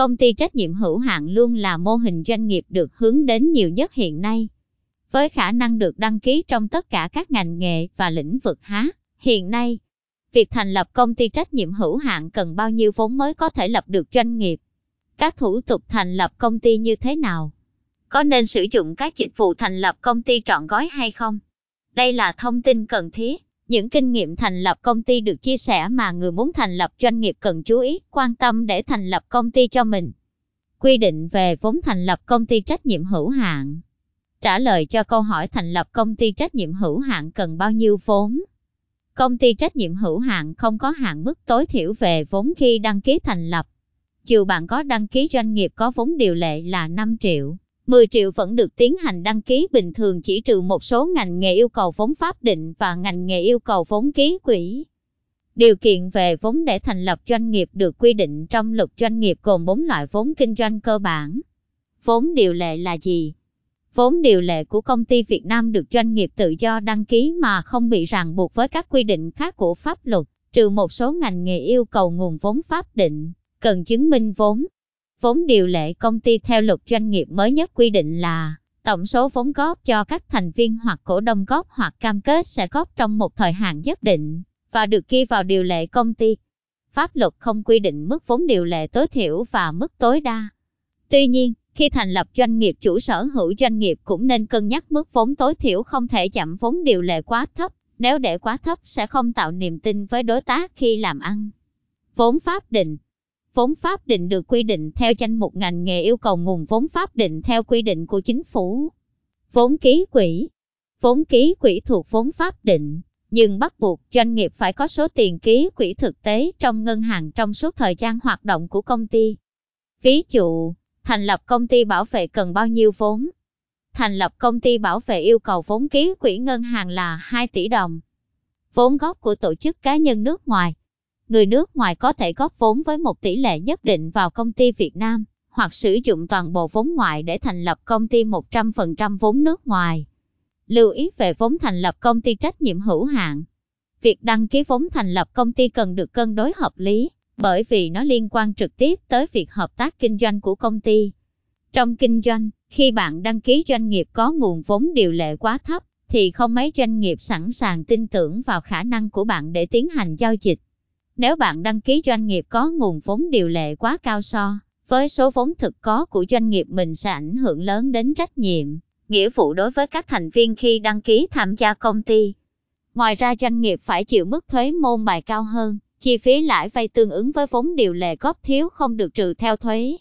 Công ty trách nhiệm hữu hạn luôn là mô hình doanh nghiệp được hướng đến nhiều nhất hiện nay. Với khả năng được đăng ký trong tất cả các ngành nghề và lĩnh vực há, hiện nay, việc thành lập công ty trách nhiệm hữu hạn cần bao nhiêu vốn mới có thể lập được doanh nghiệp? Các thủ tục thành lập công ty như thế nào? Có nên sử dụng các dịch vụ thành lập công ty trọn gói hay không? Đây là thông tin cần thiết. Những kinh nghiệm thành lập công ty được chia sẻ mà người muốn thành lập doanh nghiệp cần chú ý, quan tâm để thành lập công ty cho mình. Quy định về vốn thành lập công ty trách nhiệm hữu hạn. Trả lời cho câu hỏi thành lập công ty trách nhiệm hữu hạn cần bao nhiêu vốn? Công ty trách nhiệm hữu hạn không có hạn mức tối thiểu về vốn khi đăng ký thành lập. Dù bạn có đăng ký doanh nghiệp có vốn điều lệ là 5 triệu, 10 triệu vẫn được tiến hành đăng ký bình thường chỉ trừ một số ngành nghề yêu cầu vốn pháp định và ngành nghề yêu cầu vốn ký quỹ. Điều kiện về vốn để thành lập doanh nghiệp được quy định trong luật doanh nghiệp gồm 4 loại vốn kinh doanh cơ bản. Vốn điều lệ là gì? Vốn điều lệ của công ty Việt Nam được doanh nghiệp tự do đăng ký mà không bị ràng buộc với các quy định khác của pháp luật, trừ một số ngành nghề yêu cầu nguồn vốn pháp định, cần chứng minh vốn. Vốn điều lệ công ty theo luật doanh nghiệp mới nhất quy định là tổng số vốn góp cho các thành viên hoặc cổ đông góp hoặc cam kết sẽ góp trong một thời hạn nhất định và được ghi vào điều lệ công ty. Pháp luật không quy định mức vốn điều lệ tối thiểu và mức tối đa. Tuy nhiên, khi thành lập doanh nghiệp chủ sở hữu doanh nghiệp cũng nên cân nhắc mức vốn tối thiểu không thể chậm vốn điều lệ quá thấp, nếu để quá thấp sẽ không tạo niềm tin với đối tác khi làm ăn. Vốn pháp định Vốn pháp định được quy định theo danh mục ngành nghề yêu cầu nguồn vốn pháp định theo quy định của chính phủ. Vốn ký quỹ Vốn ký quỹ thuộc vốn pháp định, nhưng bắt buộc doanh nghiệp phải có số tiền ký quỹ thực tế trong ngân hàng trong suốt thời gian hoạt động của công ty. Ví dụ, thành lập công ty bảo vệ cần bao nhiêu vốn? Thành lập công ty bảo vệ yêu cầu vốn ký quỹ ngân hàng là 2 tỷ đồng. Vốn góp của tổ chức cá nhân nước ngoài người nước ngoài có thể góp vốn với một tỷ lệ nhất định vào công ty Việt Nam, hoặc sử dụng toàn bộ vốn ngoại để thành lập công ty 100% vốn nước ngoài. Lưu ý về vốn thành lập công ty trách nhiệm hữu hạn. Việc đăng ký vốn thành lập công ty cần được cân đối hợp lý, bởi vì nó liên quan trực tiếp tới việc hợp tác kinh doanh của công ty. Trong kinh doanh, khi bạn đăng ký doanh nghiệp có nguồn vốn điều lệ quá thấp, thì không mấy doanh nghiệp sẵn sàng tin tưởng vào khả năng của bạn để tiến hành giao dịch. Nếu bạn đăng ký doanh nghiệp có nguồn vốn điều lệ quá cao so với số vốn thực có của doanh nghiệp mình sẽ ảnh hưởng lớn đến trách nhiệm, nghĩa vụ đối với các thành viên khi đăng ký tham gia công ty. Ngoài ra doanh nghiệp phải chịu mức thuế môn bài cao hơn, chi phí lãi vay tương ứng với vốn điều lệ góp thiếu không được trừ theo thuế.